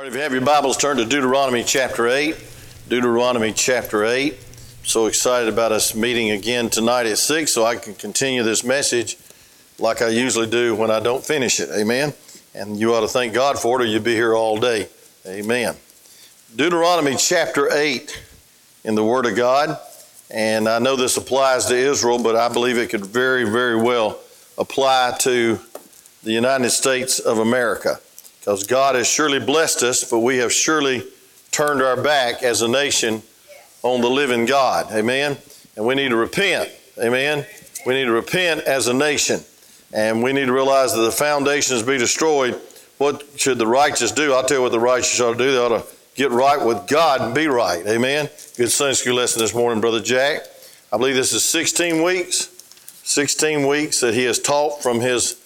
All right, if you have your Bibles, turn to Deuteronomy chapter 8. Deuteronomy chapter 8. So excited about us meeting again tonight at 6 so I can continue this message like I usually do when I don't finish it. Amen. And you ought to thank God for it or you'd be here all day. Amen. Deuteronomy chapter 8 in the Word of God. And I know this applies to Israel, but I believe it could very, very well apply to the United States of America. Because God has surely blessed us, but we have surely turned our back as a nation on the living God. Amen. And we need to repent. Amen. We need to repent as a nation. And we need to realize that the foundations be destroyed. What should the righteous do? I'll tell you what the righteous ought to do. They ought to get right with God and be right. Amen. Good Sunday school lesson this morning, Brother Jack. I believe this is 16 weeks. 16 weeks that he has taught from his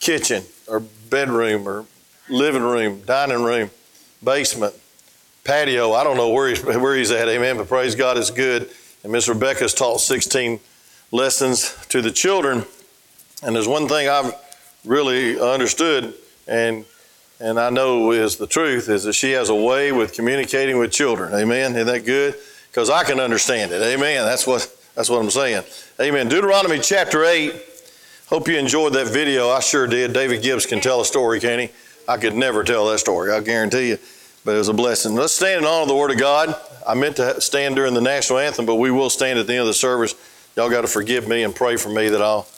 kitchen or bedroom or living room, dining room, basement, patio. I don't know where he's, where he's at, amen, but praise God, it's good. And Miss Rebecca's taught 16 lessons to the children. And there's one thing I've really understood and and I know is the truth is that she has a way with communicating with children. Amen. Isn't that good? Because I can understand it. Amen. That's what that's what I'm saying. Amen. Deuteronomy chapter 8. Hope you enjoyed that video. I sure did. David Gibbs can tell a story, can he? I could never tell that story, I guarantee you. But it was a blessing. Let's stand in honor of the Word of God. I meant to stand during the national anthem, but we will stand at the end of the service. Y'all got to forgive me and pray for me that I'll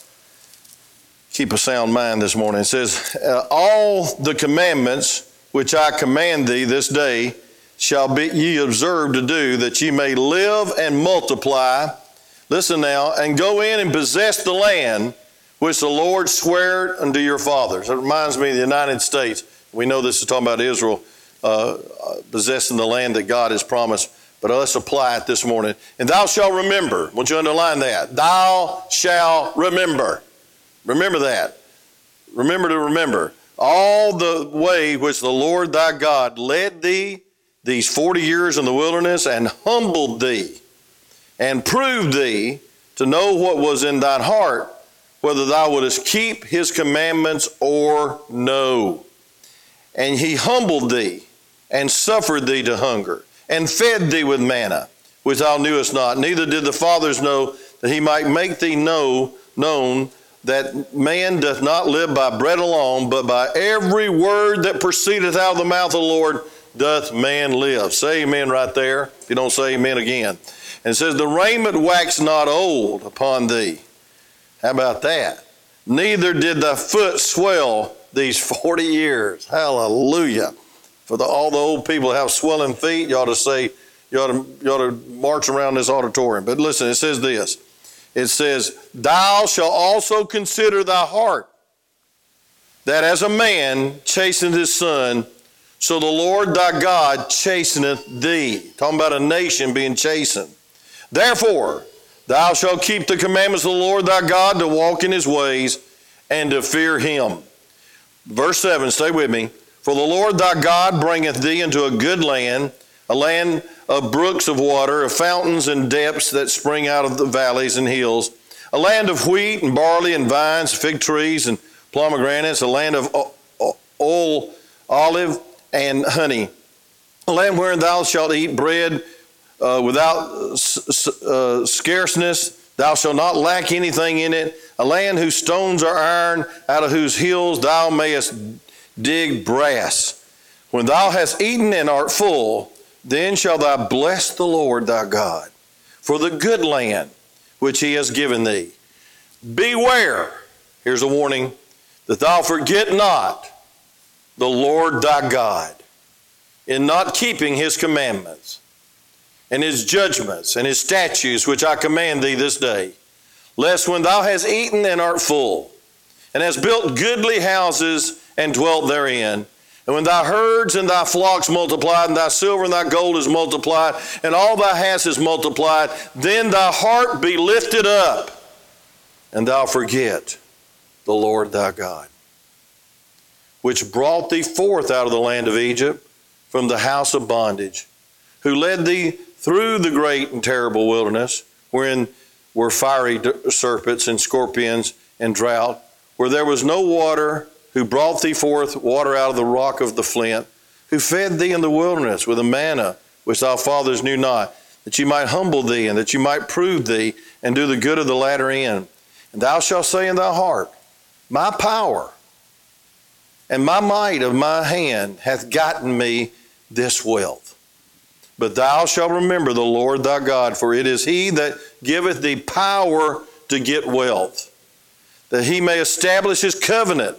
keep a sound mind this morning. It says, uh, All the commandments which I command thee this day shall be ye observe to do, that ye may live and multiply. Listen now, and go in and possess the land which the Lord sware unto your fathers. It reminds me of the United States. We know this is talking about Israel uh, possessing the land that God has promised. But let's apply it this morning. And thou shalt remember. Won't you underline that? Thou shalt remember. Remember that. Remember to remember. All the way which the Lord thy God led thee these 40 years in the wilderness and humbled thee and proved thee to know what was in thine heart whether thou wouldest keep his commandments or no. And he humbled thee and suffered thee to hunger and fed thee with manna, which thou knewest not. Neither did the fathers know that he might make thee know known that man doth not live by bread alone, but by every word that proceedeth out of the mouth of the Lord doth man live. Say amen right there. If you don't say amen again. And says, The raiment wax not old upon thee how about that? Neither did the foot swell these 40 years. Hallelujah. For the, all the old people that have swelling feet, you ought to say, you ought to, you ought to march around this auditorium. But listen, it says this. It says, Thou shalt also consider thy heart, that as a man chasteneth his son, so the Lord thy God chasteneth thee. Talking about a nation being chastened. Therefore, Thou shalt keep the commandments of the Lord thy God to walk in his ways and to fear him. Verse 7, stay with me. For the Lord thy God bringeth thee into a good land, a land of brooks of water, of fountains and depths that spring out of the valleys and hills, a land of wheat and barley and vines, fig trees and pomegranates, a land of oil, olive, and honey, a land wherein thou shalt eat bread uh, without uh, scarceness. Thou shalt not lack anything in it. A land whose stones are iron, out of whose hills thou mayest dig brass. When thou hast eaten and art full, then shalt thou bless the Lord thy God for the good land which he has given thee. Beware, here's a warning, that thou forget not the Lord thy God in not keeping his commandments and his judgments and his statutes which I command thee this day, lest when thou hast eaten and art full, and hast built goodly houses and dwelt therein, and when thy herds and thy flocks multiplied, and thy silver and thy gold is multiplied, and all thy hast is multiplied, then thy heart be lifted up, and thou forget the Lord thy God, which brought thee forth out of the land of Egypt from the house of bondage, who led thee through the great and terrible wilderness, wherein were fiery serpents and scorpions and drought, where there was no water, who brought thee forth water out of the rock of the flint, who fed thee in the wilderness with a manna which thy fathers knew not, that ye might humble thee, and that ye might prove thee, and do the good of the latter end. And thou shalt say in thy heart, My power and my might of my hand hath gotten me this wealth. But thou shalt remember the Lord thy God, for it is he that giveth thee power to get wealth, that he may establish his covenant,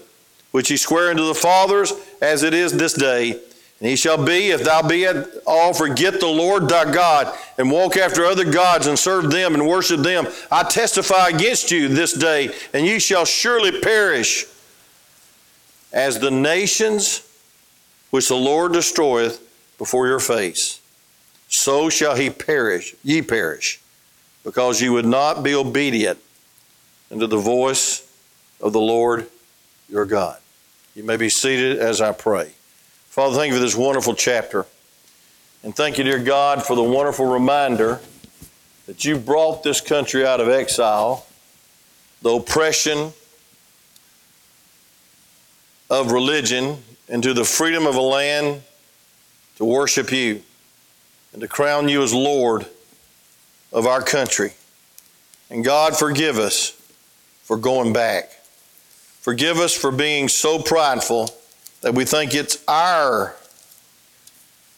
which he sware unto the fathers, as it is this day and he shall be, if thou be at all, forget the Lord thy God, and walk after other gods, and serve them, and worship them. I testify against you this day, and ye shall surely perish as the nations which the Lord destroyeth before your face. So shall he perish, ye perish, because ye would not be obedient unto the voice of the Lord your God. You may be seated as I pray. Father, thank you for this wonderful chapter. And thank you, dear God, for the wonderful reminder that you brought this country out of exile, the oppression of religion, into the freedom of a land to worship you and to crown you as Lord of our country. And God, forgive us for going back. Forgive us for being so prideful that we think it's our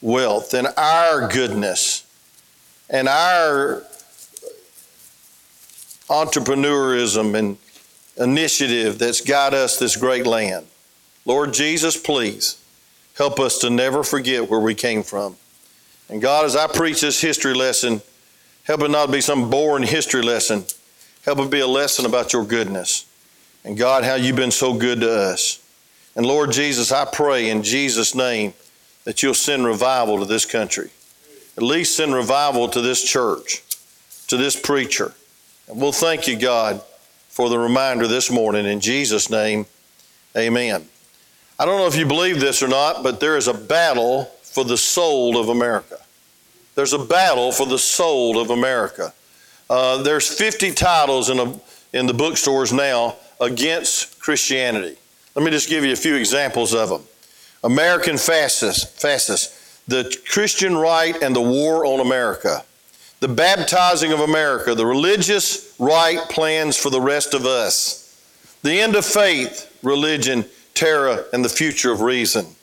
wealth and our goodness and our entrepreneurism and initiative that's got us this great land. Lord Jesus, please help us to never forget where we came from. And God, as I preach this history lesson, help it not be some boring history lesson. Help it be a lesson about your goodness. And God, how you've been so good to us. And Lord Jesus, I pray in Jesus' name that you'll send revival to this country. At least send revival to this church, to this preacher. And we'll thank you, God, for the reminder this morning. In Jesus' name, amen. I don't know if you believe this or not, but there is a battle for the soul of America. There's a battle for the soul of America. Uh, there's 50 titles in, a, in the bookstores now against Christianity. Let me just give you a few examples of them. American fascists, the Christian right and the war on America, the baptizing of America, the religious right plans for the rest of us, the end of faith, religion, terror, and the future of reason.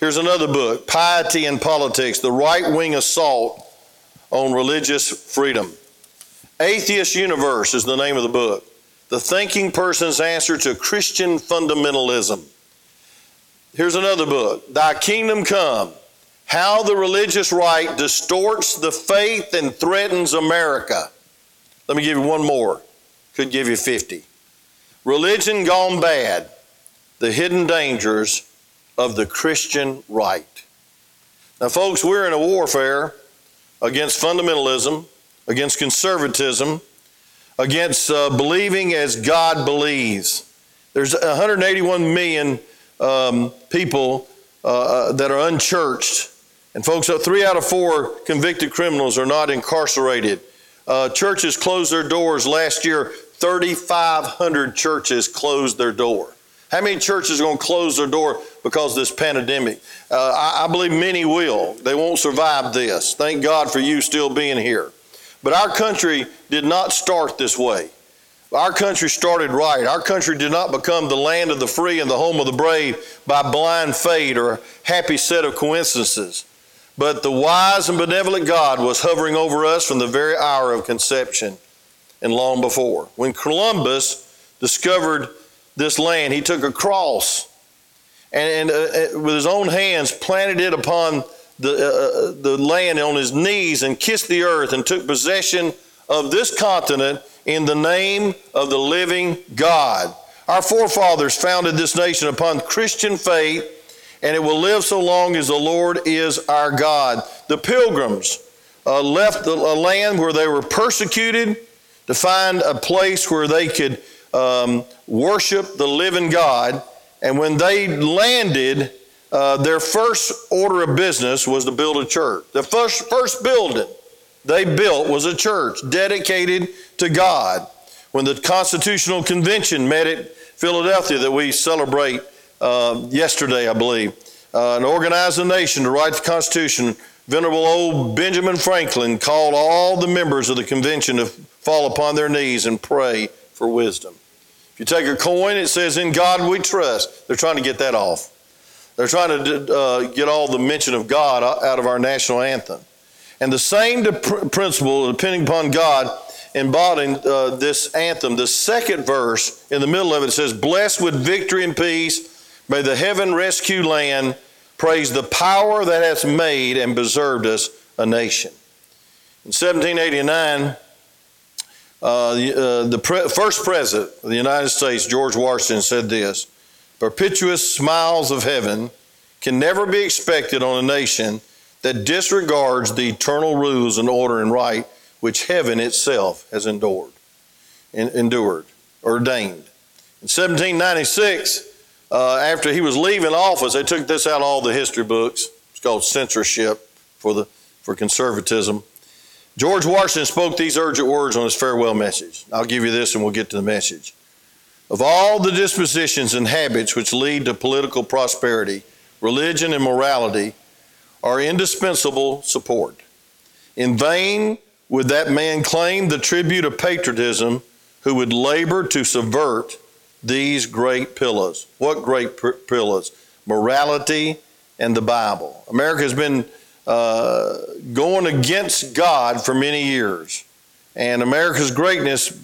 Here's another book, Piety and Politics, the right wing assault on religious freedom. Atheist Universe is the name of the book the thinking person's answer to Christian fundamentalism. Here's another book Thy Kingdom Come How the Religious Right Distorts the Faith and Threatens America. Let me give you one more. Could give you 50. Religion Gone Bad The Hidden Dangers of the Christian Right. Now, folks, we're in a warfare against fundamentalism, against conservatism, against uh, believing as God believes. There's 181 million um, people uh, uh, that are unchurched. And folks, uh, three out of four convicted criminals are not incarcerated. Uh, churches closed their doors last year. 3,500 churches closed their door. How many churches are going to close their door because of this pandemic? Uh, I, I believe many will. They won't survive this. Thank God for you still being here. But our country did not start this way. Our country started right. Our country did not become the land of the free and the home of the brave by blind fate or a happy set of coincidences. But the wise and benevolent God was hovering over us from the very hour of conception and long before. When Columbus discovered this land, he took a cross and, and uh, uh with his own hands planted it upon the, uh, uh, the land on his knees and kissed the earth and took possession of this continent in the name of the living God. Our forefathers founded this nation upon Christian faith, and it will live so long as the Lord is our God. The pilgrims uh, left the, a land where they were persecuted to find a place where they could um, worship the living God. And when they landed, uh, their first order of business was to build a church. The first, first building they built was a church dedicated to God. When the Constitutional Convention met at Philadelphia, that we celebrate uh, yesterday, I believe, uh, and organized a nation to write the Constitution, venerable old Benjamin Franklin called all the members of the convention to fall upon their knees and pray for wisdom. You take a coin, it says, In God we trust. They're trying to get that off. They're trying to uh, get all the mention of God out of our national anthem. And the same principle, depending upon God, embodying uh, this anthem, the second verse in the middle of it says, Blessed with victory and peace, may the heaven rescue land, praise the power that has made and preserved us a nation. In 1789, uh, the, uh, the pre- first president of the United States, George Washington, said this Perpetuous smiles of heaven can never be expected on a nation that disregards the eternal rules and order and right which heaven itself has endured, endured, ordained. In 1796, uh, after he was leaving office, they took this out of all the history books. It's called censorship for the for conservatism. George Washington spoke these urgent words on his farewell message. I'll give you this and we'll get to the message. Of all the dispositions and habits which lead to political prosperity, religion and morality are indispensable support. In vain would that man claim the tribute of patriotism who would labor to subvert these great pillars. What great pillars? Morality and the Bible. America has been uh, going against God for many years. And America's greatness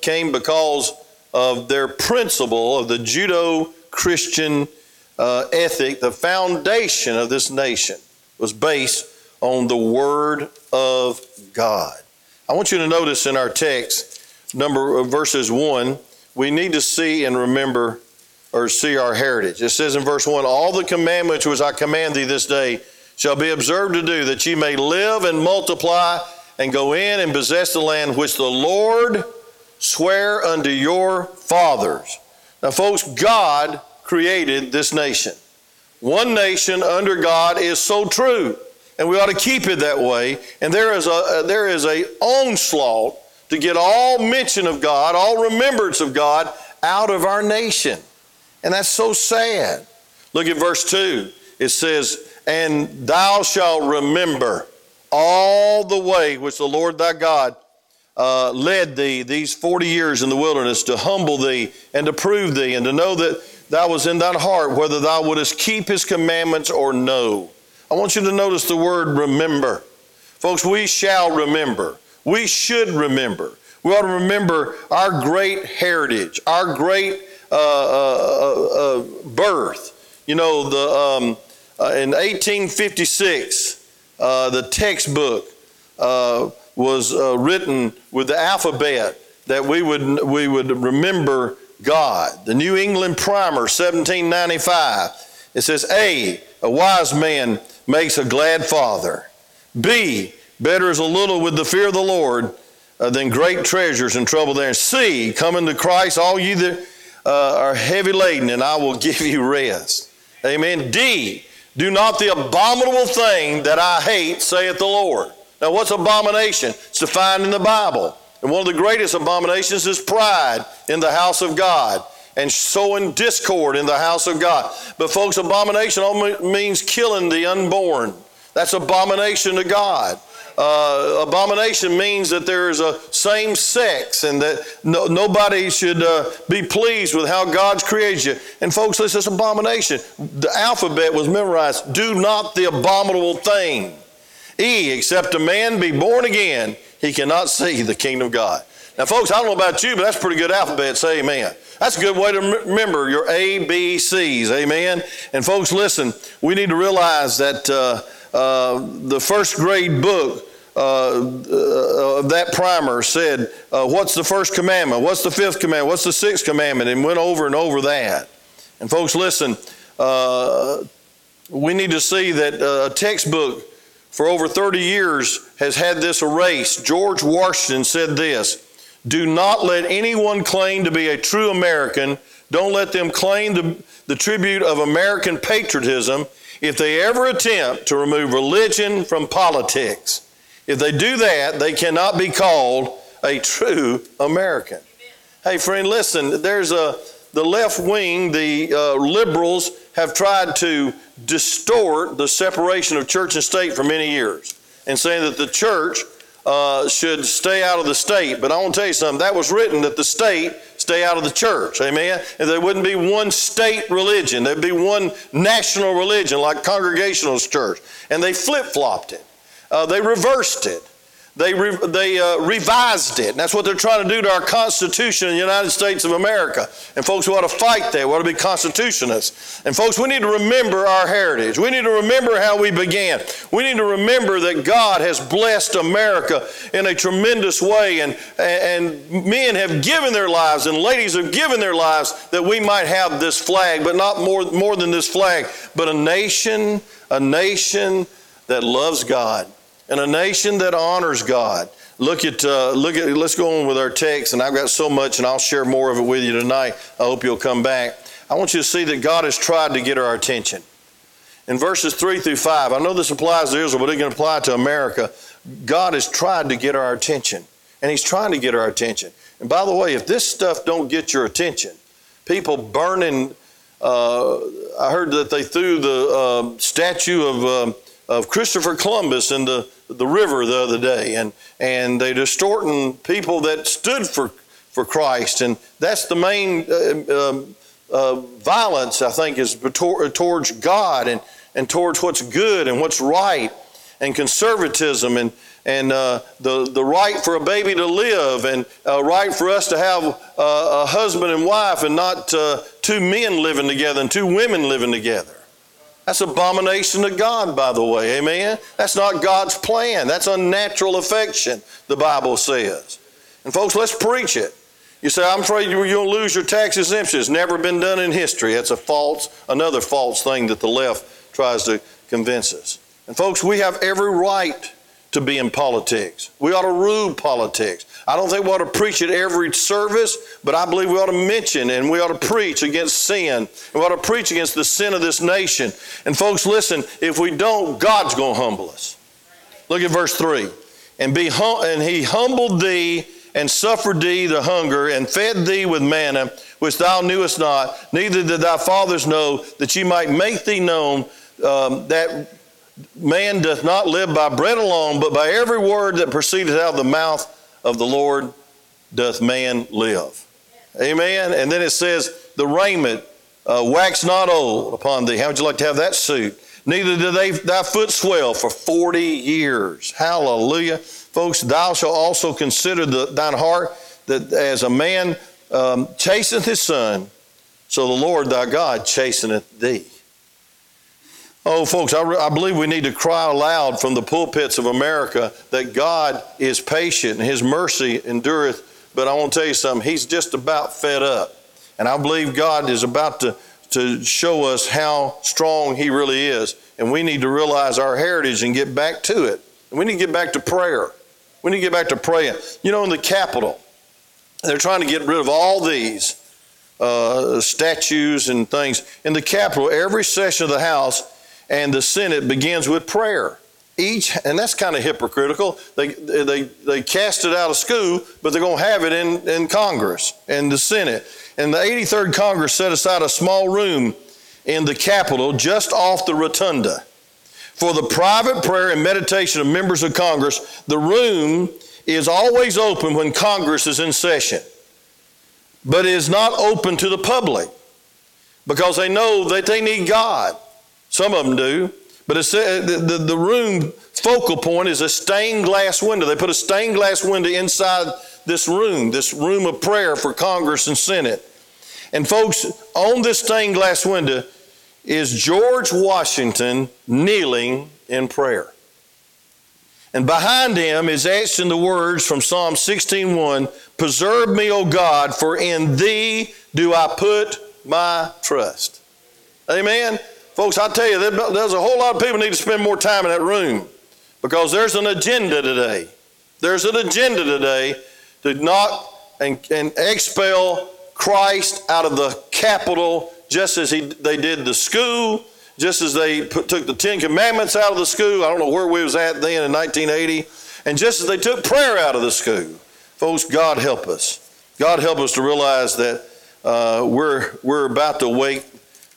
came because of their principle of the Judeo Christian uh, ethic. The foundation of this nation was based on the Word of God. I want you to notice in our text, number uh, verses 1, we need to see and remember or see our heritage. It says in verse 1 All the commandments which I command thee this day shall be observed to do, that ye may live and multiply and go in and possess the land which the Lord sware unto your fathers. Now, folks, God created this nation. One nation under God is so true and we ought to keep it that way. And there is a uh, there is a onslaught to get all mention of God, all remembrance of God out of our nation. And that's so sad. Look at verse 2. It says, And thou shalt remember all the way which the Lord thy God uh, led thee these 40 years in the wilderness to humble thee and to prove thee and to know that thou was in thine heart whether thou wouldest keep his commandments or no. I want you to notice the word remember. Folks, we shall remember. We should remember. We ought to remember our great heritage, our great uh, uh, uh, uh birth. You know, the, um, uh, in 1856, uh, the textbook was written with the alphabet that we would, we would remember God. The New England Primer, 1795, it says, A, a wise man makes a glad father. B, better is a little with the fear of the Lord uh, than great treasures and trouble there. C, come to Christ, all you that uh, are heavy laden, and I will give you rest. Amen. D, do not the abominable thing that I hate, saith the Lord. Now, what's abomination? It's defined in the Bible. And one of the greatest abominations is pride in the house of God and sowing discord in the house of God. But, folks, abomination only means killing the unborn. That's abomination to God. Uh, abomination means that there is a same sex and that no, nobody should uh, be pleased with how God's created you. And folks, this is abomination. The alphabet was memorized. Do not the abominable thing. E, except a man be born again, he cannot see the kingdom of God. Now, folks, I don't know about you, but that's pretty good alphabet. Say amen. That's a good way to remember your A, B, C's. Amen. And folks, listen, we need to realize that uh, uh, the first grade book uh, uh of that primer said, What's the first commandment? What's the fifth commandment? What's the sixth commandment? And went over and over that. And folks, listen, we need to see that a textbook for over 30 years has had this erased. George Washington said this do not let anyone claim to be a true American. Don't let them claim the, the tribute of American patriotism if they ever attempt to remove religion from politics. If they do that, they cannot be called a true American. Hey, friend, listen, there's a the left wing, the uh, liberals, have tried to distort the separation of church and state for many years and saying that the church uh, should stay out of the state. But I want to tell you something. That was written that the state stay out of the church. Amen. And there wouldn't be one state religion. There'd be one national religion like Congregationalist Church. And they flip flopped it. Uh, they reversed it. They, re, they uh, revised it. And that's what they're trying to do to our Constitution in the United States of America. And folks, we ought to fight that. We ought to be Constitutionists. And folks, we need to remember our heritage. We need to remember how we began. We need to remember that God has blessed America in a tremendous way. And, and men have given their lives and ladies have given their lives that we might have this flag, but not more, more than this flag, but a nation, a nation that loves God and a nation that honors God. Look at, uh, look at, let's go on with our text, and I've got so much, and I'll share more of it with you tonight. I hope you'll come back. I want you to see that God has tried to get our attention. In verses 3 through 5, I know this applies to Israel, but it can apply to America. God has tried to get our attention, and He's trying to get our attention. And by the way, if this stuff don't get your attention, people burning, uh, I heard that they threw the uh, statue of um, of Christopher Columbus in the, the river the other day, and, and they distorting people that stood for, for Christ. And that's the main uh, um, uh, violence, I think, is towards God and, and towards what's good and what's right and conservatism and, and uh, the, the right for a baby to live and uh, right for us to have uh, a husband and wife and not uh, two men living together and two women living together. That's an abomination to God, by the way. Amen? That's not God's plan. That's unnatural affection, the Bible says. And folks, let's preach it. You say, I'm afraid you're going to lose your tax exemption. It's never been done in history. That's a false, another false thing that the left tries to convince us. And folks, we have every right to be in politics. We ought to rule politics. I don't think we ought to preach at every service, but I believe we ought to mention and we ought to preach against sin. We ought to preach against the sin of this nation. And folks, listen, if we don't, God's going to humble us. Look at verse 3. And, be hum- and he humbled thee and suffered thee the hunger and fed thee with manna, which thou knewest not, neither did thy fathers know, that ye might make thee known um, that man doth not live by bread alone, but by every word that proceedeth out of the mouth of the Lord doth man live. Amen. And then it says, the raiment uh, wax not old upon thee. How would you like to have that suit? Neither do they, thy foot swell for 40 years. Hallelujah. Folks, thou shalt also consider the, thine heart that as a man um, chasteneth his son, so the Lord thy God chasteneth thee. Oh, folks, I, re- I, believe we need to cry aloud from the pulpits of America that God is patient and His mercy endureth. But I want to tell you something, He's just about fed up. And I believe God is about to, to show us how strong He really is. And we need to realize our heritage and get back to it. And we need to get back to prayer. We need to get back to praying. You know, in the Capitol, they're trying to get rid of all these uh, statues and things. In the Capitol, every session of the House, and the Senate begins with prayer. Each, and that's kind of hypocritical. They, they, they cast it out of school, but they're going to have it in, in Congress and the Senate. And the 83rd Congress set aside a small room in the Capitol just off the rotunda. For the private prayer and meditation of members of Congress, the room is always open when Congress is in session, but is not open to the public because they know that they need God. Some of them do. But it's, uh, the, the, the room focal point is a stained glass window. They put a stained glass window inside this room, this room of prayer for Congress and Senate. And folks, on this stained glass window is George Washington kneeling in prayer. And behind him is etched in the words from Psalm 16:1, "Preserve me, O God, for in thee do I put my trust." Amen. Folks, I tell you, there's a whole lot of people need to spend more time in that room because there's an agenda today. There's an agenda today to knock and, and expel Christ out of the capital just as he, they did the school, just as they put, took the Ten Commandments out of the school. I don't know where we was at then in 1980. And just as they took prayer out of the school. Folks, God help us. God help us to realize that uh, we're, we're about to wake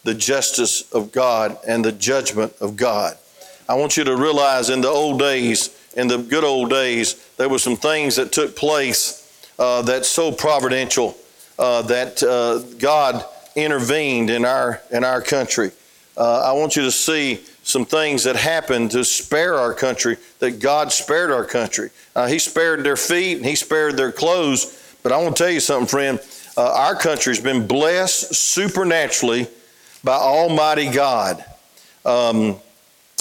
the justice of God and the judgment of God. I want you to realize in the old days, in the good old days, there were some things that took place uh, that's so providential uh, that uh, God intervened in our in our country. Uh, I want you to see some things that happened to spare our country. That God spared our country. Uh, he spared their feet and He spared their clothes. But I want to tell you something, friend. Uh, our country's been blessed supernaturally by Almighty God. Um,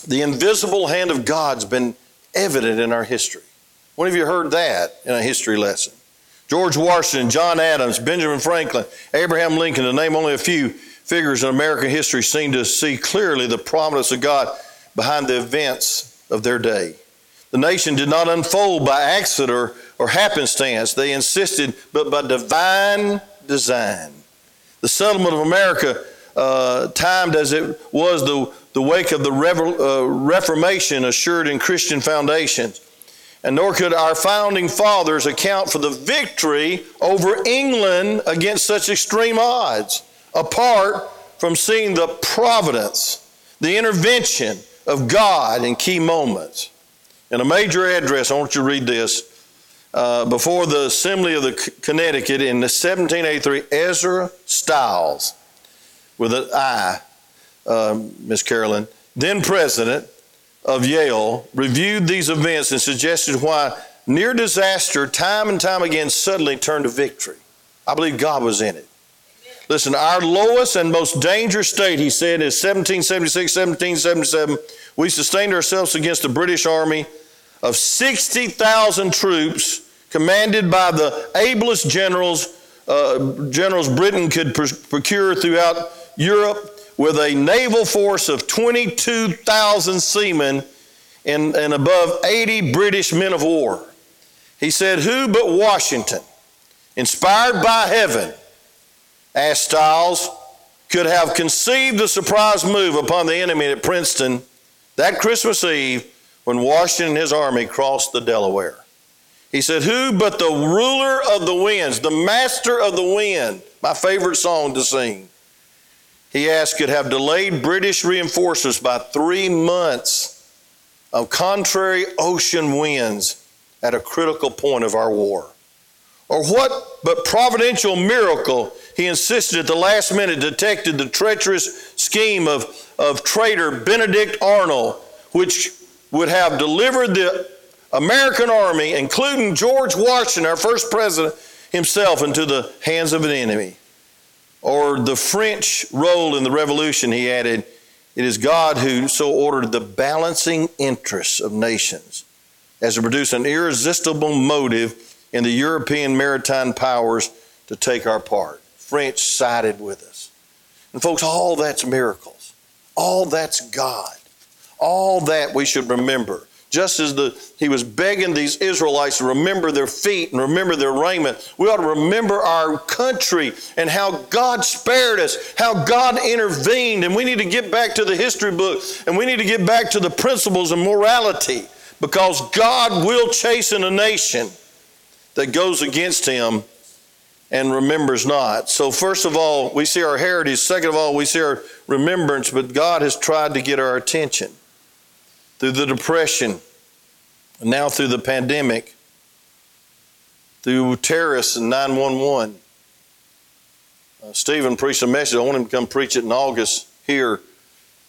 the invisible hand of God's been evident in our history. When have you heard that in a history lesson? George Washington, John Adams, Benjamin Franklin, Abraham Lincoln, to name only a few figures in American history, seem to see clearly the prominence of God behind the events of their day. The nation did not unfold by accident or, or happenstance. They insisted, but by divine design. The settlement of America, uh, timed as it was the, the wake of the uh, Reformation, assured in Christian foundations and nor could our founding fathers account for the victory over England against such extreme odds, apart from seeing the providence, the intervention of God in key moments. In a major address, I want you to read this. Uh, before the Assembly of the Connecticut in 1783, Ezra Stiles, with an I, uh, Miss Carolyn, then president, of Yale reviewed these events and suggested why near disaster, time and time again, suddenly turned to victory. I believe God was in it. Listen, our lowest and most dangerous state, he said, is 1776, 1777. We sustained ourselves against the British Army of 60,000 troops commanded by the ablest generals, uh, generals Britain could procure throughout Europe with a naval force of 22,000 seamen and, and above 80 British men of war. He said, Who but Washington, inspired by heaven, asked Stiles, could have conceived the surprise move upon the enemy at Princeton that Christmas Eve when Washington and his army crossed the Delaware? He said, Who but the ruler of the winds, the master of the wind, my favorite song to sing, he asked, could have delayed British reinforcements by three months of contrary ocean winds at a critical point of our war. Or what but providential miracle he insisted at the last minute detected the treacherous scheme of, of traitor Benedict Arnold, which would have delivered the American army, including George Washington, our first president, himself into the hands of an enemy or the French role in the revolution, he added, it is God who so ordered the balancing interests of nations as to produce an irresistible motive in the European maritime powers to take our part. French sided with us. And folks, all that's miracles. All that's God. All that we should remember just as the, he was begging these Israelites to remember their feet and remember their raiment, we ought to remember our country and how God spared us, how God intervened. And we need to get back to the history book and we need to get back to the principles of morality because God will chasten a nation that goes against him and remembers not. So, first of all, we see our heritage. Second of all, we see our remembrance, but God has tried to get our attention through the depression, and now through the pandemic, through terrorists and 911. Uh, Stephen preached a message. I want him to come preach it in August here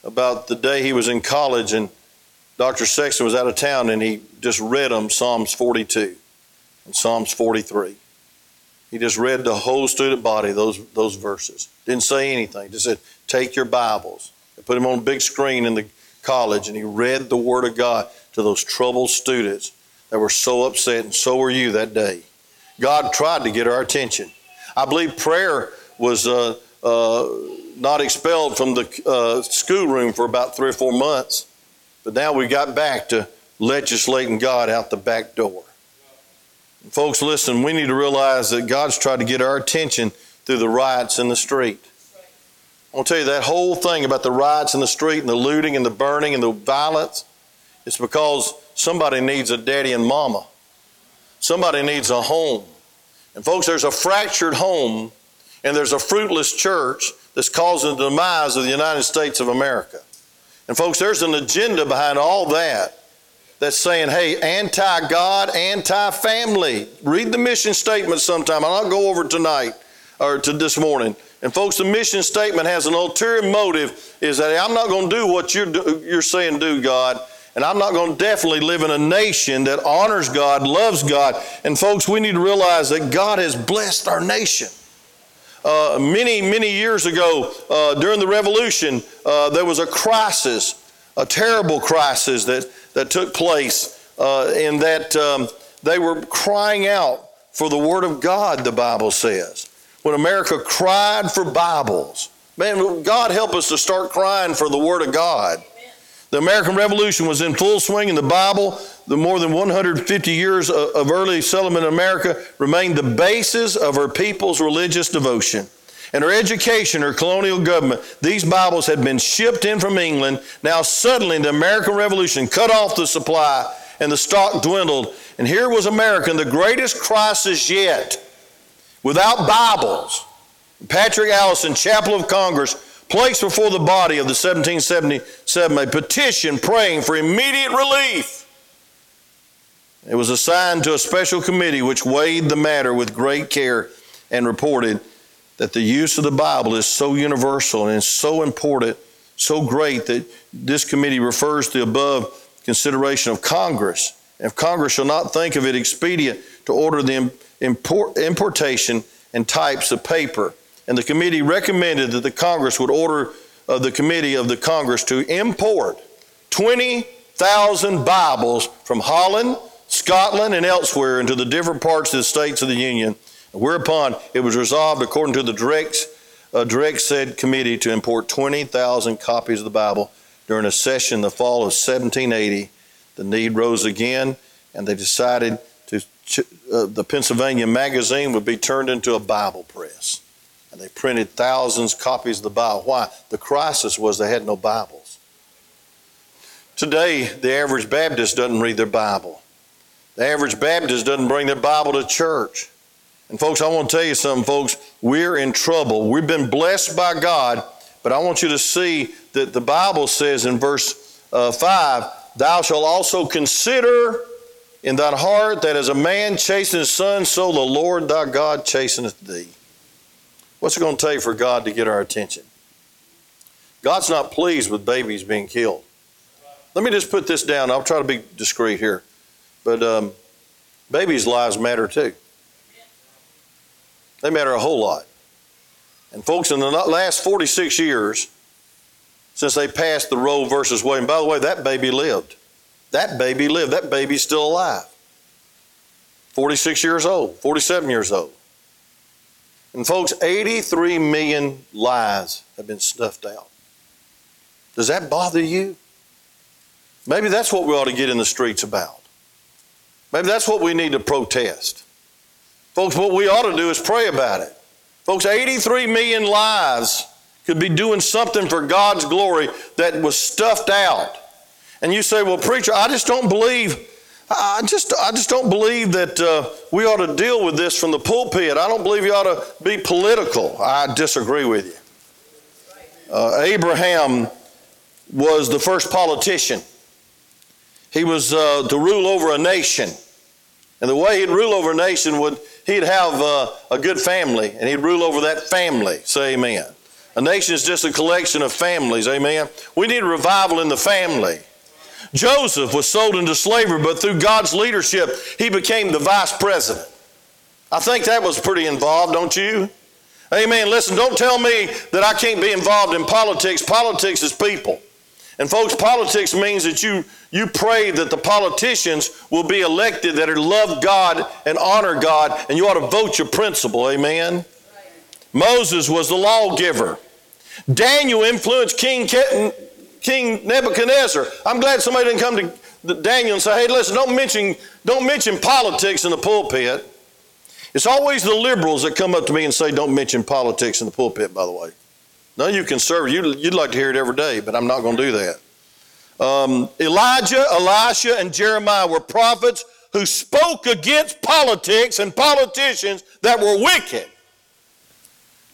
about the day he was in college and Dr. Sexton was out of town and he just read them Psalms 42 and Psalms 43. He just read the whole student body, those, those verses. Didn't say anything. Just said, take your Bibles. They put them on a big screen in the college and he read the Word of God to those troubled students that were so upset, and so were you that day. God tried to get our attention. I believe prayer was uh, uh, not expelled from the uh, schoolroom for about three or four months, but now we got back to legislating God out the back door. Folks, listen, we need to realize that God's tried to get our attention through the riots in the street. I'll tell you that whole thing about the riots in the street and the looting and the burning and the violence. It's because somebody needs a daddy and mama. Somebody needs a home. And folks, there's a fractured home and there's a fruitless church that's causing the demise of the United States of America. And folks, there's an agenda behind all that that's saying, hey, anti God, anti family. Read the mission statement sometime. I'll go over tonight or to this morning. And folks, the mission statement has an ulterior motive is that I'm not going to do what you're, you're saying do, God. And I'm not going to definitely live in a nation that honors God, loves God. And folks, we need to realize that God has blessed our nation. Uh, many, many years ago, uh, during the revolution, uh, there was a crisis, a terrible crisis that, that took place uh, in that um, they were crying out for the Word of God, the Bible says. When America cried for Bibles, man, God help us to start crying for the Word of God. The American Revolution was in full swing, and the Bible, the more than 150 years of early settlement in America, remained the basis of her people's religious devotion. And her education, her colonial government, these Bibles had been shipped in from England. Now, suddenly, the American Revolution cut off the supply, and the stock dwindled. And here was America in the greatest crisis yet, without Bibles. Patrick Allison, Chaplain of Congress, placed before the body of the 1777 a petition praying for immediate relief. It was assigned to a special committee which weighed the matter with great care and reported that the use of the Bible is so universal and so important, so great that this committee refers to the above consideration of Congress. If Congress shall not think of it expedient to order the import, importation and types of paper and the committee recommended that the Congress would order uh, the committee of the Congress to import 20,000 Bibles from Holland, Scotland, and elsewhere into the different parts of the states of the Union. Whereupon it was resolved, according to the direct, uh, direct said committee, to import 20,000 copies of the Bible during a session in the fall of 1780. The need rose again, and they decided uh, the Pennsylvania Magazine would be turned into a Bible press. And they printed thousands of copies of the Bible. Why? The crisis was they had no Bibles. Today, the average Baptist doesn't read their Bible. The average Baptist doesn't bring their Bible to church. And folks, I want to tell you something, folks. We're in trouble. We've been blessed by God, but I want you to see that the Bible says in verse uh, 5 Thou shalt also consider in thine heart that as a man chasteneth his son, so the Lord thy God chasteneth thee. What's it going to take for God to get our attention? God's not pleased with babies being killed. Let me just put this down. I'll try to be discreet here. But um, babies' lives matter too. They matter a whole lot. And folks, in the last 46 years, since they passed the Roe versus Wade, and by the way, that baby lived. That baby lived. That baby's still alive. 46 years old, 47 years old. And folks, 83 million lives have been snuffed out. Does that bother you? Maybe that's what we ought to get in the streets about. Maybe that's what we need to protest. Folks, what we ought to do is pray about it. Folks, 83 million lives could be doing something for God's glory that was stuffed out. And you say, well, preacher, I just don't believe I just, I just don't believe that uh, we ought to deal with this from the pulpit. I don't believe you ought to be political. I disagree with you. Uh, Abraham was the first politician. He was uh, to rule over a nation. And the way he'd rule over a nation would, he'd have uh, a good family, and he'd rule over that family. Say amen. A nation is just a collection of families. Amen. We need revival in the family. Joseph was sold into slavery, but through God's leadership, he became the vice president. I think that was pretty involved, don't you? Amen. Listen, don't tell me that I can't be involved in politics. Politics is people. And folks, politics means that you, you pray that the politicians will be elected that are love God and honor God, and you ought to vote your principle. Amen. Moses was the lawgiver. Daniel influenced King King Nebuchadnezzar. I'm glad somebody didn't come to Daniel and say, hey, listen, don't mention, don't mention politics in the pulpit. It's always the liberals that come up to me and say, don't mention politics in the pulpit, by the way. None of you conservatives, you'd, you'd like to hear it every day, but I'm not going to do that. Um, Elijah, Elisha, and Jeremiah were prophets who spoke against politics and politicians that were wicked.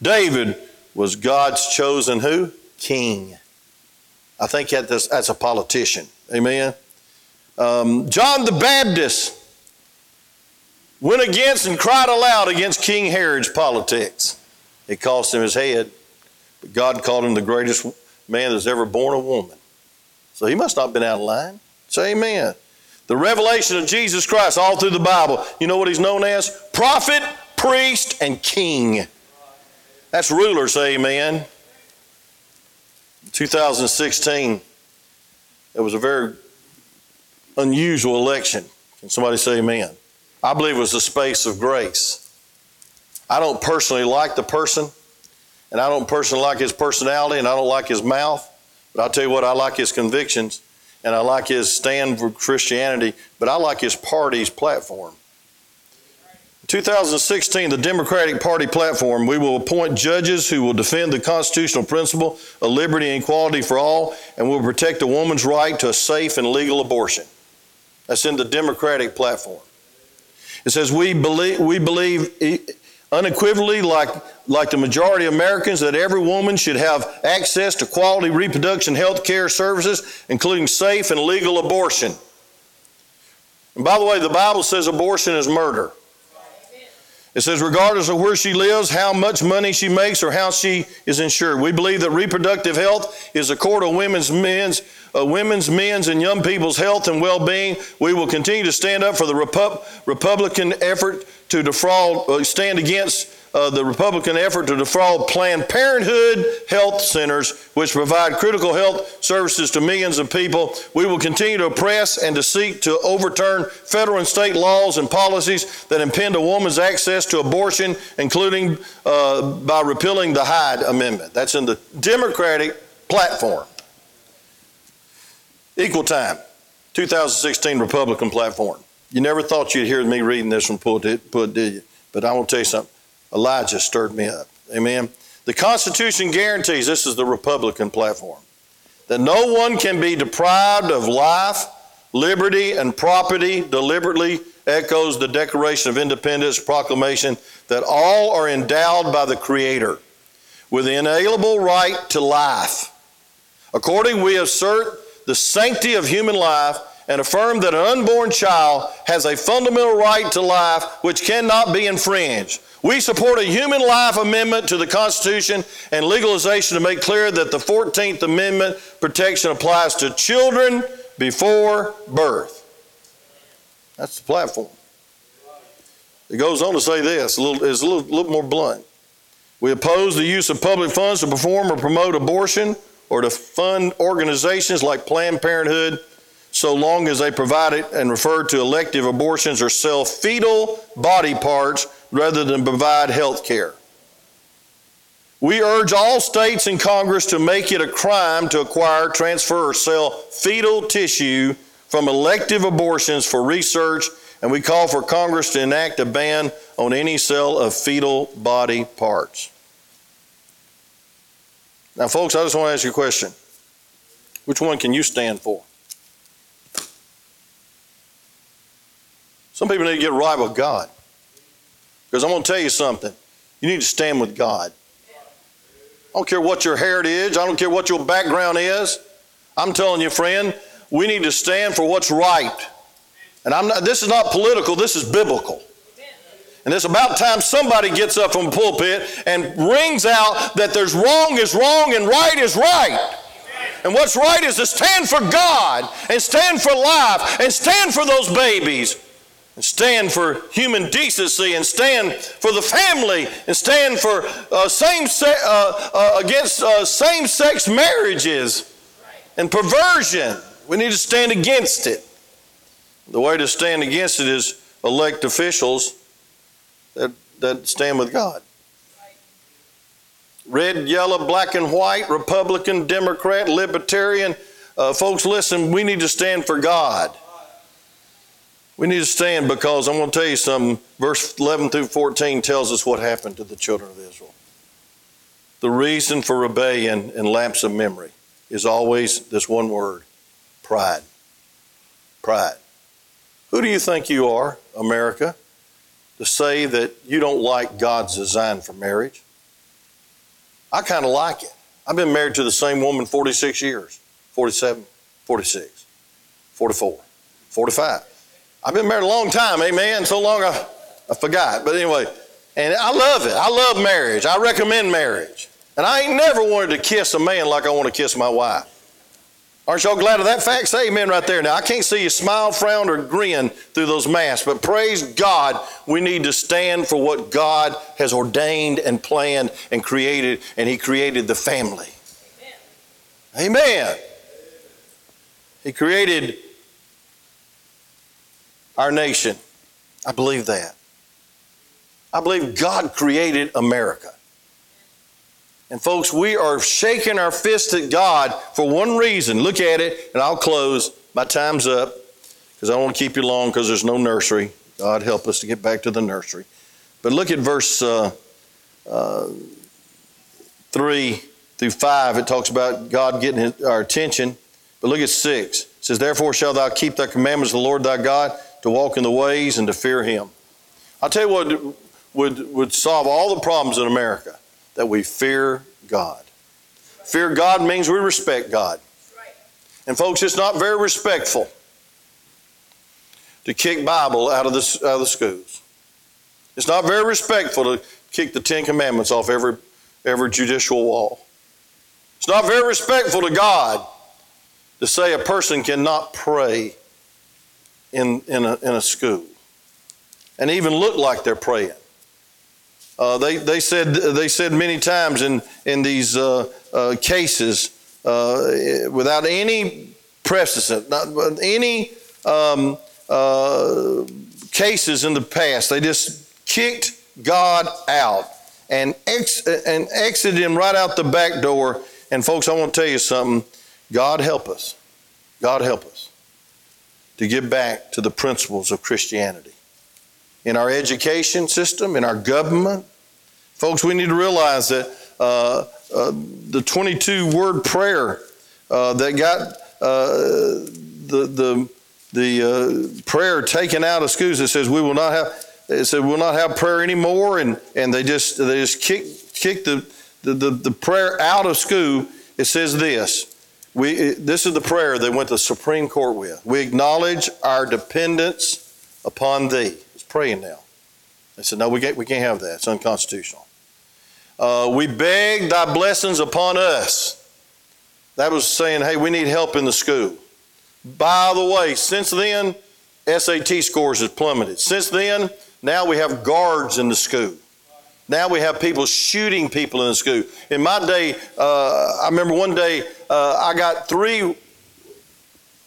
David was God's chosen who? King. I think that's, that's a politician. Amen. Um, John the Baptist went against and cried aloud against King Herod's politics. It cost him his head, but God called him the greatest man that's ever born a woman. So he must not have been out of line. Say amen. The revelation of Jesus Christ all through the Bible, you know what he's known as? Prophet, priest, and king. That's ruler, say amen. 2016, it was a very unusual election. Can somebody say amen? I believe it was a space of grace. I don't personally like the person, and I don't personally like his personality, and I don't like his mouth, but I'll tell you what, I like his convictions, and I like his stand for Christianity, but I like his party's platform. 2016, the Democratic Party platform, we will appoint judges who will defend the constitutional principle of liberty and equality for all and will protect a woman's right to a safe and legal abortion. That's in the Democratic platform. It says, We believe, we believe unequivocally, like, like the majority of Americans, that every woman should have access to quality reproduction health care services, including safe and legal abortion. And by the way, the Bible says abortion is murder. It says, regardless of where she lives, how much money she makes, or how she is insured. We believe that reproductive health is a core to women's, men's, uh, women's, men's, and young people's health and well being. We will continue to stand up for the Repu- Republican effort to defraud, uh, stand against uh, the Republican effort to defraud Planned Parenthood health centers, which provide critical health services to millions of people. We will continue to oppress and to seek to overturn federal and state laws and policies that impede a woman's access to abortion, including uh, by repealing the Hyde Amendment. That's in the Democratic platform. Equal time, 2016 Republican platform. You never thought you'd hear me reading this from pulpit, did you? But I want to tell you something. Elijah stirred me up. Amen. The Constitution guarantees, this is the Republican platform, that no one can be deprived of life, liberty, and property deliberately echoes the Declaration of Independence proclamation that all are endowed by the Creator with the inalienable right to life. According, we assert the sanctity of human life and affirm that an unborn child has a fundamental right to life which cannot be infringed. We support a human life amendment to the Constitution and legalization to make clear that the 14th Amendment protection applies to children before birth. That's the platform. It goes on to say this, a little, it's a little, little more blunt. We oppose the use of public funds to perform or promote abortion or to fund organizations like Planned Parenthood so long as they provide it and refer to elective abortions or sell fetal body parts rather than provide health care. We urge all states and Congress to make it a crime to acquire, transfer, or sell fetal tissue from elective abortions for research, and we call for Congress to enact a ban on any sale of fetal body parts. Now, folks, I just want to ask you a question. Which one can you stand for? Some people need to get right with God. Because I'm going to tell you something. You need to stand with God. I don't care what your heritage, I don't care what your background is. I'm telling you, friend, we need to stand for what's right. And I'm not, this is not political, this is biblical. And it's about time somebody gets up from the pulpit and rings out that there's wrong is wrong and right is right. And what's right is to stand for God and stand for life and stand for those babies and stand for human decency and stand for the family and stand for uh, same se- uh, uh, against uh, same-sex marriages and perversion. We need to stand against it. The way to stand against it is elect officials that, that stand with God. Red, yellow, black, and white, Republican, Democrat, Libertarian. Uh, folks, listen, we need to stand for God. We need to stand because I'm going to tell you something. Verse 11 through 14 tells us what happened to the children of Israel. The reason for rebellion and lapse of memory is always this one word pride. Pride. Who do you think you are, America, to say that you don't like God's design for marriage? I kind of like it. I've been married to the same woman 46 years 47, 46, 44, 45. I've been married a long time, amen. So long I, I forgot. But anyway, and I love it. I love marriage. I recommend marriage. And I ain't never wanted to kiss a man like I want to kiss my wife. Aren't y'all glad of that fact? Say amen right there. Now, I can't see you smile, frown, or grin through those masks, but praise God, we need to stand for what God has ordained and planned and created, and He created the family. Amen. amen. He created our nation. I believe that. I believe God created America. And folks, we are shaking our fist at God for one reason. Look at it, and I'll close. My time's up because I don't want to keep you long because there's no nursery. God help us to get back to the nursery. But look at verse uh, uh, 3 through 5. It talks about God getting his, our attention. But look at 6. It says, Therefore shall thou keep thy commandments of the Lord thy God, to walk in the ways and to fear him. I'll tell you what would, would solve all the problems in America that we fear God. Fear God means we respect God. And folks, it's not very respectful to kick Bible out of the, out of the schools. It's not very respectful to kick the Ten Commandments off every, every judicial wall. It's not very respectful to God to say a person cannot pray in, in, a, in a school and even look like they're praying. Uh, they, they, said, they said many times in, in these uh, uh, cases, uh, without any precedent, not any um, uh, cases in the past, they just kicked God out and, ex- and exited him right out the back door. And, folks, I want to tell you something. God help us. God help us to get back to the principles of Christianity. In our education system, in our government, Folks, we need to realize that uh, uh, the 22 word prayer uh, that got uh, the, the, the uh, prayer taken out of schools that says we will not have it said we'll not have prayer anymore and, and they just they just kick kick the, the, the, the prayer out of school it says this we this is the prayer they went to the supreme court with we acknowledge our dependence upon thee it's praying now they said no we can't, we can't have that it's unconstitutional uh, we beg thy blessings upon us. That was saying, hey, we need help in the school. By the way, since then, SAT scores have plummeted. Since then, now we have guards in the school. Now we have people shooting people in the school. In my day, uh, I remember one day uh, I got three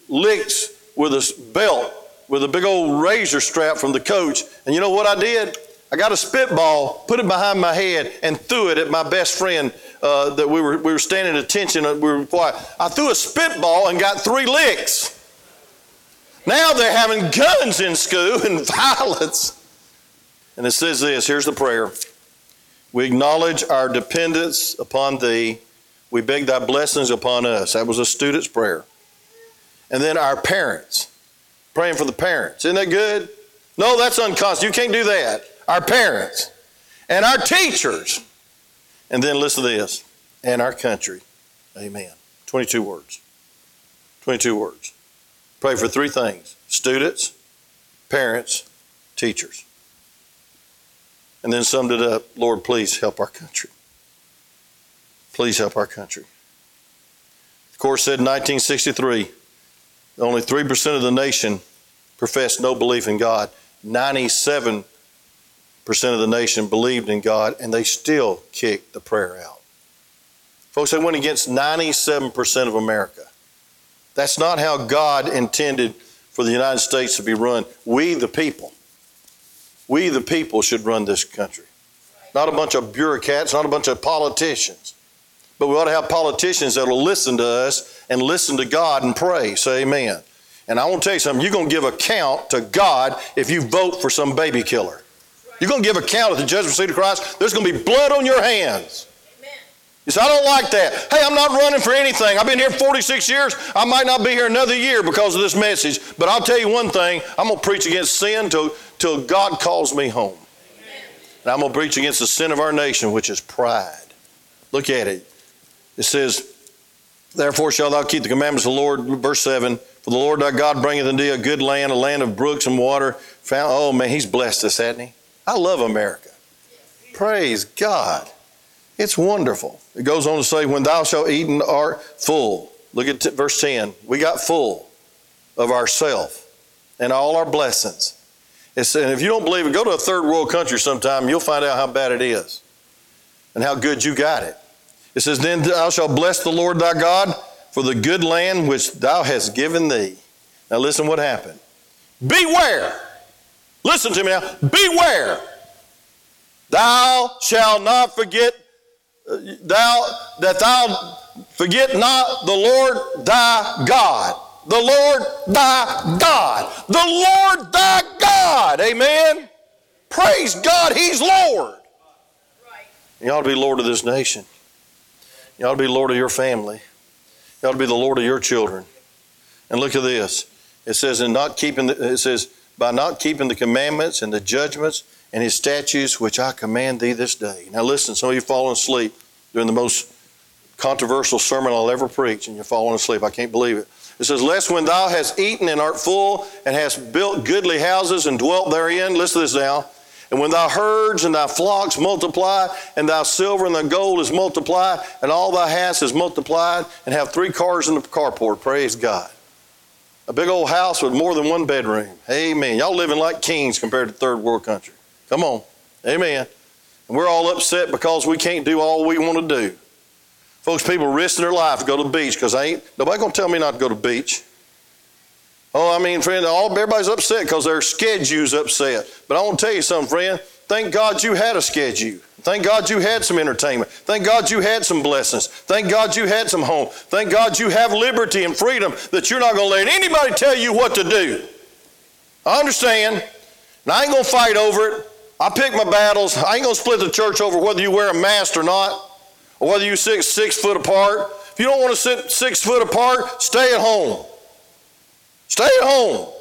licks with a belt with a big old razor strap from the coach. And you know what I did? I got a spitball, put it behind my head, and threw it at my best friend uh, that we were, we were standing at attention. We were quiet. I threw a spitball and got three licks. Now they're having guns in school and violence. And it says this here's the prayer We acknowledge our dependence upon thee. We beg thy blessings upon us. That was a student's prayer. And then our parents, praying for the parents. Isn't that good? No, that's unconstitutional. You can't do that our parents, and our teachers. And then listen to this and our country. Amen. 22 words. 22 words. Pray for three things students, parents, teachers. And then summed it up Lord, please help our country. Please help our country. The course said in 1963 only 3% of the nation professed no belief in God. 97 percent of the nation believed in God, and they still kicked the prayer out. Folks, they went against 97% of America. That's not how God intended for the United States to be run. We, the people, we, the people, should run this country. Not a bunch of bureaucrats, not a bunch of politicians. But we ought to have politicians that will listen to us and listen to God and pray. Say amen. And I want to tell you something you're going to give account to God if you vote for some baby killer. You're going to give account at the judgment seat of Christ. There's going to be blood on your hands. You say, I don't like that. Hey, I'm not running for anything. I've been here 46 years. I might not be here another year because of this message. But I'll tell you one thing I'm going to preach against sin till, till God calls me home. Amen. And I'm going to preach against the sin of our nation, which is pride. Look at it. It says, Therefore shalt thou keep the commandments of the Lord, verse 7. For the Lord thy God bringeth unto thee a good land, a land of brooks and water. Found, oh man, he's blessed us, hasn't he? I love America. Praise God. It's wonderful. It goes on to say, When thou shalt eat and art full. Look at t- verse 10. We got full of ourself and all our blessings. It's, and if you don't believe it, go to a third world country sometime, you'll find out how bad it is and how good you got it. It says, Then thou shalt bless the Lord thy God for the good land which thou hast given thee. Now listen what happened. Beware. Listen to me now. Beware. Thou shalt not forget uh, thou that thou forget not the Lord thy God. The Lord thy God. The Lord thy God. Amen. Praise God, He's Lord. You ought to be Lord of this nation. You ought to be Lord of your family. You ought to be the Lord of your children. And look at this. It says, in not keeping the, it says, by not keeping the commandments and the judgments and his statutes which I command thee this day. Now listen, some of you falling asleep during the most controversial sermon I'll ever preach, and you're falling asleep. I can't believe it. It says, Lest when thou hast eaten and art full, and hast built goodly houses and dwelt therein, listen to this now. And when thy herds and thy flocks multiply, and thy silver and thy gold is multiplied, and all thy house is multiplied, and have three cars in the carport, praise God. A big old house with more than one bedroom. Amen. Y'all living like kings compared to third world country. Come on. Amen. And we're all upset because we can't do all we want to do. Folks, people risking their life to go to the beach because ain't nobody gonna tell me not to go to the beach. Oh, I mean, friend, all everybody's upset because their schedule's upset. But I want to tell you something, friend. Thank God you had a schedule. Thank God you had some entertainment. Thank God you had some blessings. Thank God you had some home. Thank God you have liberty and freedom that you're not going to let anybody tell you what to do. I understand. And I ain't going to fight over it. I pick my battles. I ain't going to split the church over whether you wear a mask or not, or whether you sit six foot apart. If you don't want to sit six foot apart, stay at home. Stay home.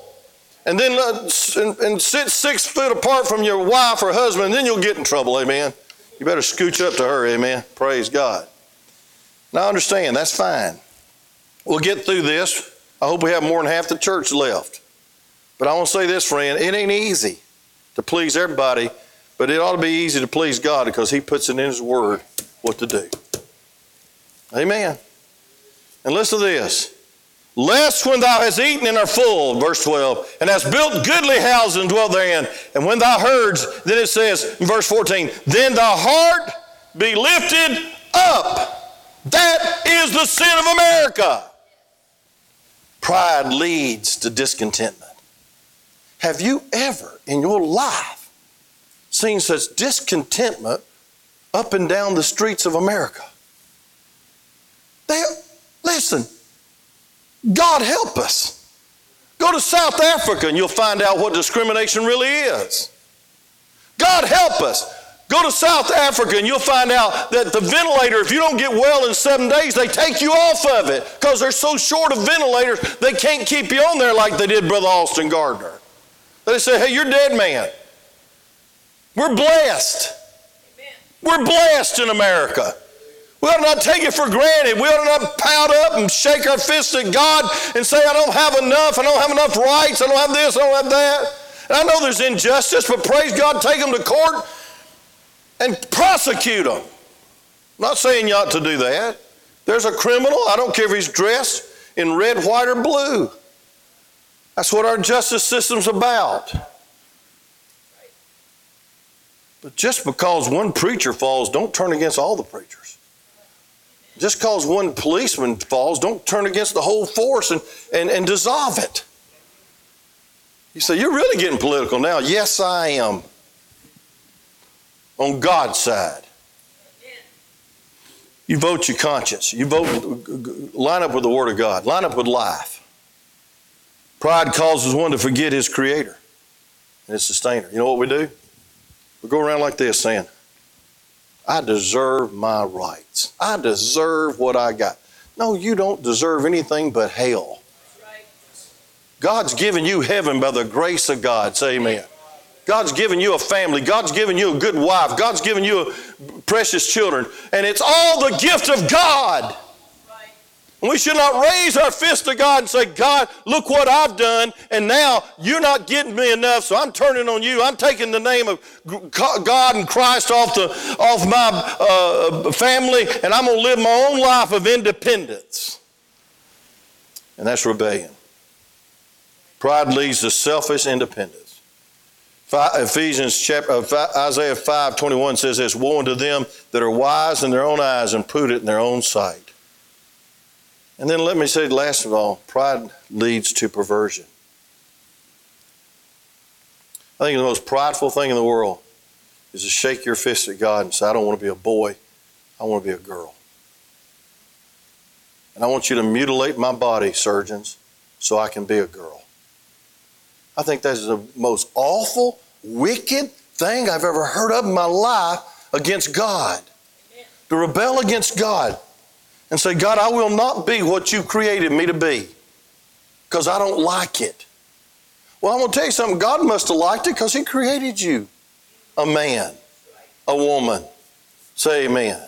And then uh, and, and sit six foot apart from your wife or husband, and then you'll get in trouble, amen. You better scooch up to her, amen. Praise God. Now, understand, that's fine. We'll get through this. I hope we have more than half the church left. But I want to say this, friend it ain't easy to please everybody, but it ought to be easy to please God because He puts it in His Word what to do. Amen. And listen to this. Lest when thou hast eaten and are full, verse 12, and hast built goodly houses and dwelt therein, and when thou herds, then it says in verse 14, then thy heart be lifted up. That is the sin of America. Pride leads to discontentment. Have you ever in your life seen such discontentment up and down the streets of America? They, listen, God help us. Go to South Africa and you'll find out what discrimination really is. God help us. Go to South Africa and you'll find out that the ventilator, if you don't get well in seven days, they take you off of it because they're so short of ventilators, they can't keep you on there like they did Brother Austin Gardner. They say, hey, you're dead man. We're blessed. Amen. We're blessed in America. We ought not take it for granted. We ought not pout up and shake our fists at God and say, I don't have enough. I don't have enough rights. I don't have this. I don't have that. And I know there's injustice, but praise God, take them to court and prosecute them. I'm not saying you ought to do that. There's a criminal. I don't care if he's dressed in red, white, or blue. That's what our justice system's about. But just because one preacher falls, don't turn against all the preachers. Just because one policeman falls, don't turn against the whole force and, and, and dissolve it. You say, You're really getting political now. Yes, I am. On God's side. You vote your conscience. You vote, line up with the Word of God, line up with life. Pride causes one to forget his Creator and his Sustainer. You know what we do? We go around like this saying, I deserve my rights. I deserve what I got. No, you don't deserve anything but hell. God's given you heaven by the grace of God. Say amen. God's given you a family. God's given you a good wife. God's given you precious children. And it's all the gift of God. We should not raise our fist to God and say, God, look what I've done, and now you're not getting me enough, so I'm turning on you. I'm taking the name of God and Christ off, the, off my uh, family, and I'm going to live my own life of independence. And that's rebellion. Pride leads to selfish independence. Ephesians chapter, uh, Isaiah 5 21 says this Woe unto them that are wise in their own eyes and prudent in their own sight. And then let me say, last of all, pride leads to perversion. I think the most prideful thing in the world is to shake your fist at God and say, I don't want to be a boy, I want to be a girl. And I want you to mutilate my body, surgeons, so I can be a girl. I think that is the most awful, wicked thing I've ever heard of in my life against God. To rebel against God and say, God, I will not be what you created me to be because I don't like it. Well, I'm going to tell you something. God must have liked it because He created you a man, a woman. Say amen.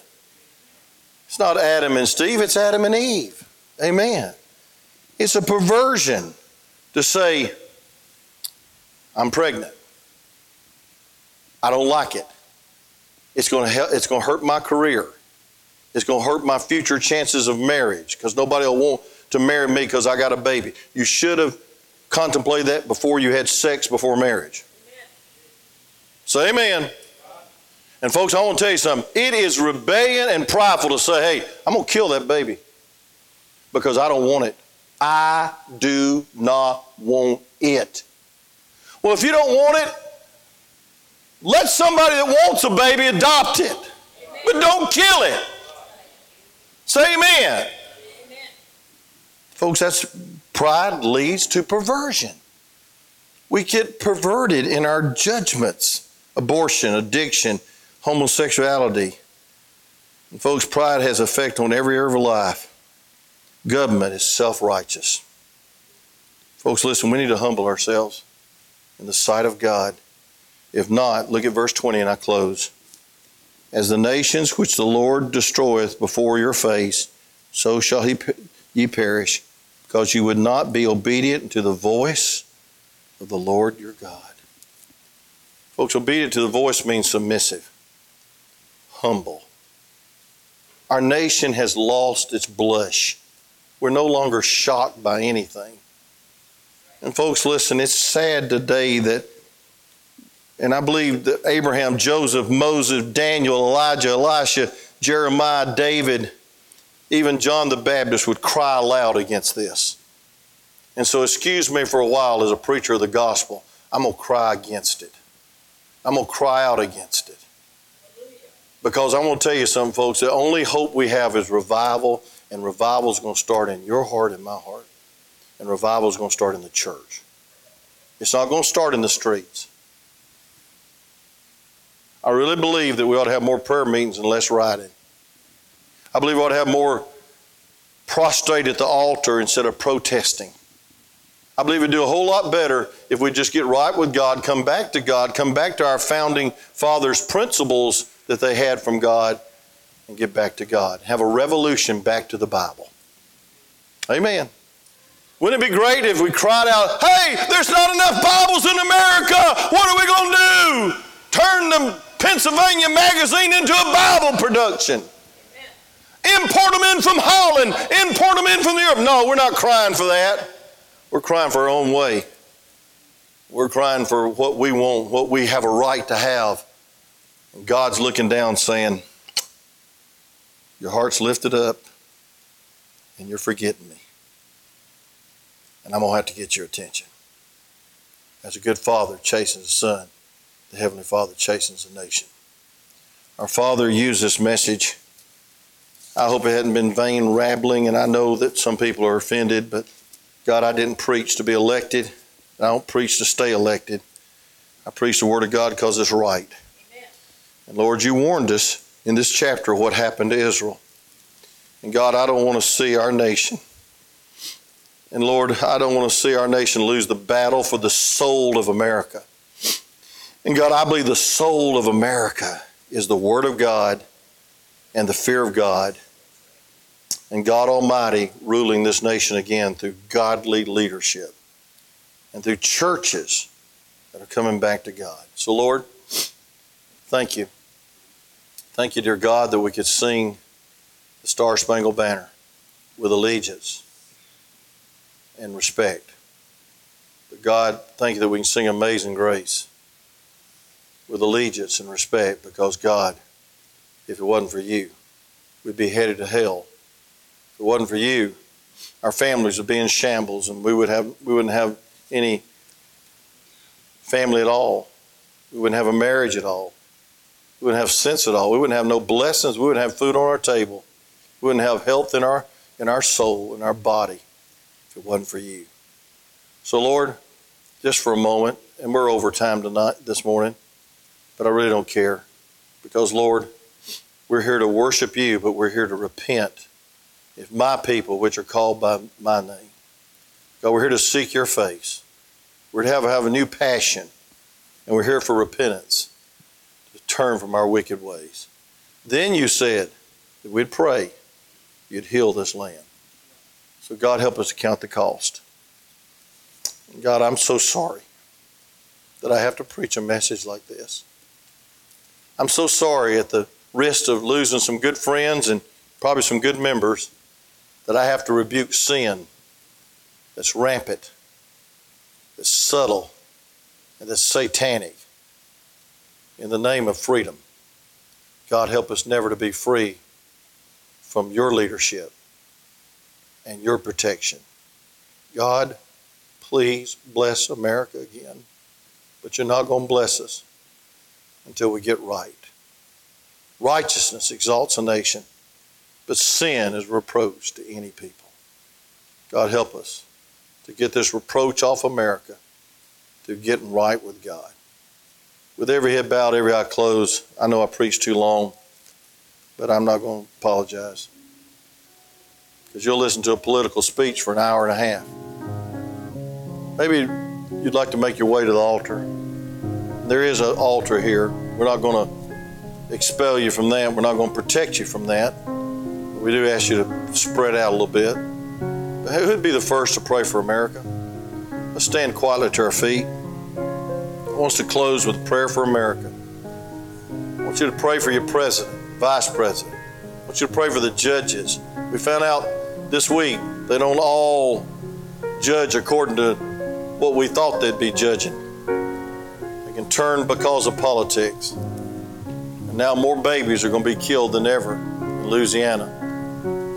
It's not Adam and Steve, it's Adam and Eve. Amen. It's a perversion to say, I'm pregnant. I don't like it. It's going to, help, it's going to hurt my career. It's going to hurt my future chances of marriage because nobody will want to marry me because I got a baby. You should have contemplated that before you had sex before marriage. Say amen. And folks, I want to tell you something. It is rebellion and prideful to say, hey, I'm going to kill that baby because I don't want it. I do not want it. Well, if you don't want it, let somebody that wants a baby adopt it, but don't kill it. Say amen. amen. Folks, that's pride leads to perversion. We get perverted in our judgments abortion, addiction, homosexuality. And folks, pride has effect on every area of life. Government is self righteous. Folks, listen, we need to humble ourselves in the sight of God. If not, look at verse 20 and I close. As the nations which the Lord destroyeth before your face, so shall he, ye perish, because you would not be obedient to the voice of the Lord your God. Folks, obedient to the voice means submissive, humble. Our nation has lost its blush. We're no longer shocked by anything. And folks, listen, it's sad today that and I believe that Abraham, Joseph, Moses, Daniel, Elijah, Elisha, Jeremiah, David, even John the Baptist would cry aloud against this. And so, excuse me for a while as a preacher of the gospel. I'm going to cry against it. I'm going to cry out against it. Because I'm going to tell you something, folks. The only hope we have is revival, and revival is going to start in your heart and my heart. And revival is going to start in the church. It's not going to start in the streets. I really believe that we ought to have more prayer meetings and less writing. I believe we ought to have more prostrate at the altar instead of protesting. I believe we'd do a whole lot better if we just get right with God, come back to God, come back to our founding fathers' principles that they had from God, and get back to God. Have a revolution back to the Bible. Amen. Wouldn't it be great if we cried out, hey, there's not enough Bibles in America. What are we going to do? Turn the Pennsylvania Magazine into a Bible production. Import them in from Holland, import them in from Europe. No, we're not crying for that. We're crying for our own way. We're crying for what we want, what we have a right to have. And God's looking down saying, Your heart's lifted up and you're forgetting me. And I'm going to have to get your attention. As a good father chasing a son, the Heavenly Father chastens a nation. Our Father used this message. I hope it hadn't been vain rambling, and I know that some people are offended, but God, I didn't preach to be elected. I don't preach to stay elected. I preach the Word of God because it's right. Amen. And Lord, you warned us in this chapter what happened to Israel. And God, I don't want to see our nation. And Lord, I don't want to see our nation lose the battle for the soul of America. And God, I believe the soul of America is the Word of God and the fear of God and God Almighty ruling this nation again through godly leadership and through churches that are coming back to God. So, Lord, thank you. Thank you, dear God, that we could sing the Star Spangled Banner with allegiance and respect. But God, thank you that we can sing Amazing Grace with allegiance and respect because, God, if it wasn't for you, we'd be headed to hell. If it wasn't for you, our families would be in shambles and we would have we wouldn't have any family at all. We wouldn't have a marriage at all. We wouldn't have sense at all. We wouldn't have no blessings. We wouldn't have food on our table. We wouldn't have health in our in our soul, in our body, if it wasn't for you. So Lord, just for a moment, and we're over time tonight this morning, but I really don't care. Because Lord, we're here to worship you, but we're here to repent. If my people, which are called by my name, God, we're here to seek your face. We're to have, have a new passion, and we're here for repentance, to turn from our wicked ways. Then you said that we'd pray, you'd heal this land. So, God, help us to count the cost. God, I'm so sorry that I have to preach a message like this. I'm so sorry at the risk of losing some good friends and probably some good members that I have to rebuke sin that's rampant, that's subtle, and that's satanic in the name of freedom. God, help us never to be free from your leadership and your protection. God, please bless America again, but you're not going to bless us until we get right. Righteousness exalts a nation, but sin is reproach to any people. God, help us to get this reproach off America to getting right with God. With every head bowed, every eye closed, I know I preached too long, but I'm not going to apologize. Because you'll listen to a political speech for an hour and a half. Maybe you'd like to make your way to the altar. There is an altar here. We're not going to expel you from that. We're not going to protect you from that. We do ask you to spread out a little bit. But who'd be the first to pray for America? Let's stand quietly to our feet. I want us to close with a prayer for America. I want you to pray for your president, vice president. I want you to pray for the judges. We found out this week they don't all judge according to what we thought they'd be judging. They can turn because of politics. And now more babies are going to be killed than ever in Louisiana.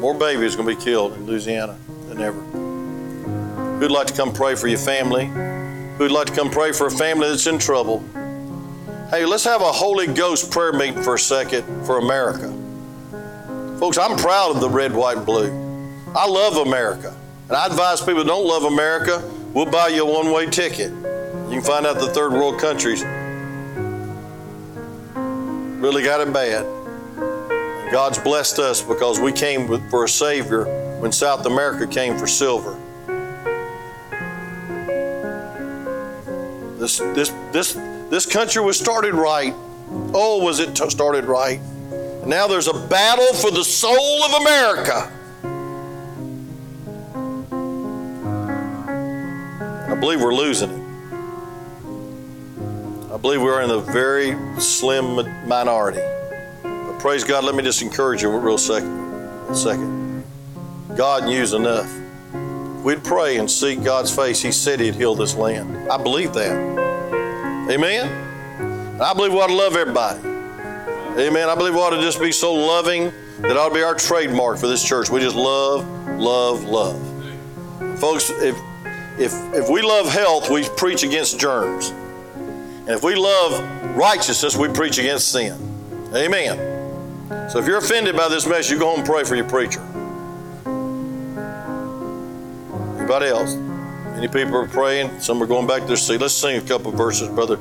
More babies are going to be killed in Louisiana than ever. Who'd like to come pray for your family? Who'd like to come pray for a family that's in trouble? Hey, let's have a Holy Ghost prayer meeting for a second for America. Folks, I'm proud of the red, white, and blue. I love America. And I advise people who don't love America, we'll buy you a one way ticket. You can find out the third world countries really got it bad. God's blessed us because we came for a Savior when South America came for silver. This, this, this, this country was started right. Oh, was it t- started right? Now there's a battle for the soul of America. I believe we're losing it. I believe we're in a very slim minority. But praise God, let me just encourage you real second. Second. God knew enough. We'd pray and seek God's face. He said He'd heal this land. I believe that. Amen. And I believe we ought to love everybody. Amen. I believe we ought to just be so loving that ought to be our trademark for this church. We just love, love, love. Folks, if if if we love health, we preach against germs. And if we love righteousness, we preach against sin. Amen. So if you're offended by this message, you go home and pray for your preacher. Anybody else? Many people are praying. Some are going back to their seat. Let's sing a couple verses, brother.